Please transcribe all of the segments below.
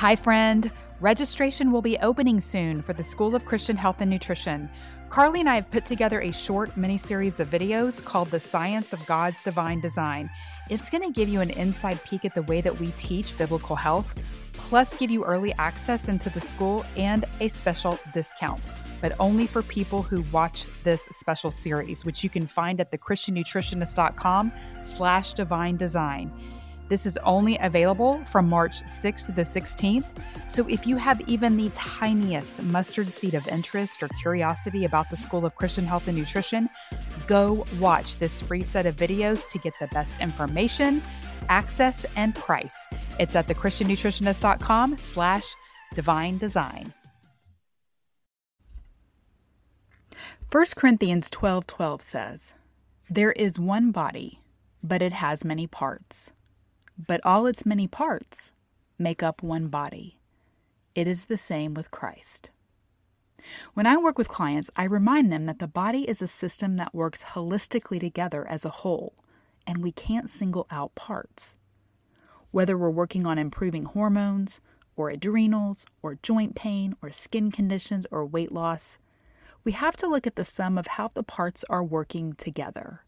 Hi, friend. Registration will be opening soon for the School of Christian Health and Nutrition. Carly and I have put together a short mini series of videos called The Science of God's Divine Design. It's going to give you an inside peek at the way that we teach biblical health, plus give you early access into the school and a special discount, but only for people who watch this special series, which you can find at thechristiannutritionist.com slash divine design. This is only available from March 6th to the 16th. So if you have even the tiniest mustard seed of interest or curiosity about the School of Christian Health and Nutrition, go watch this free set of videos to get the best information, access, and price. It's at thechristiannutritionist.com slash divine design. 1 Corinthians 12 12 says, There is one body, but it has many parts but all its many parts make up one body. It is the same with Christ. When I work with clients, I remind them that the body is a system that works holistically together as a whole, and we can't single out parts. Whether we're working on improving hormones, or adrenals, or joint pain, or skin conditions, or weight loss, we have to look at the sum of how the parts are working together.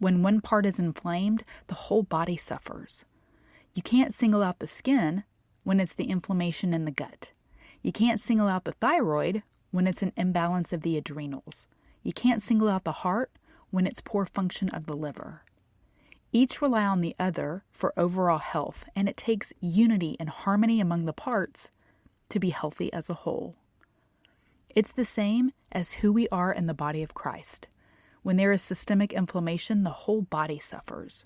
When one part is inflamed, the whole body suffers. You can't single out the skin when it's the inflammation in the gut. You can't single out the thyroid when it's an imbalance of the adrenals. You can't single out the heart when it's poor function of the liver. Each rely on the other for overall health, and it takes unity and harmony among the parts to be healthy as a whole. It's the same as who we are in the body of Christ. When there is systemic inflammation, the whole body suffers.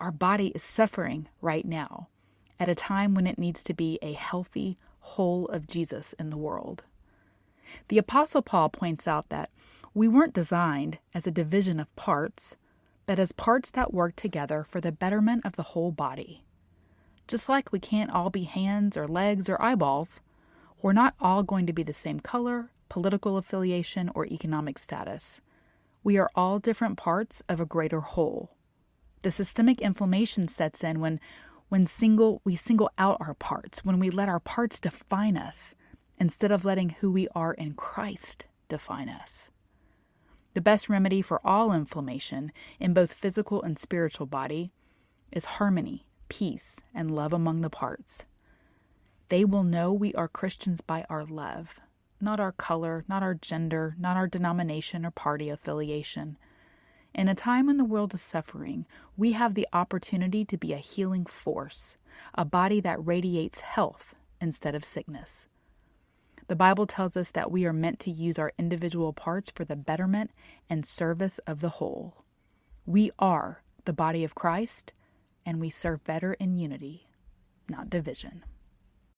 Our body is suffering right now at a time when it needs to be a healthy whole of Jesus in the world. The Apostle Paul points out that we weren't designed as a division of parts, but as parts that work together for the betterment of the whole body. Just like we can't all be hands or legs or eyeballs, we're not all going to be the same color, political affiliation, or economic status. We are all different parts of a greater whole. The systemic inflammation sets in when when single we single out our parts, when we let our parts define us instead of letting who we are in Christ define us. The best remedy for all inflammation in both physical and spiritual body is harmony, peace, and love among the parts. They will know we are Christians by our love, not our color, not our gender, not our denomination or party affiliation. In a time when the world is suffering, we have the opportunity to be a healing force, a body that radiates health instead of sickness. The Bible tells us that we are meant to use our individual parts for the betterment and service of the whole. We are the body of Christ, and we serve better in unity, not division.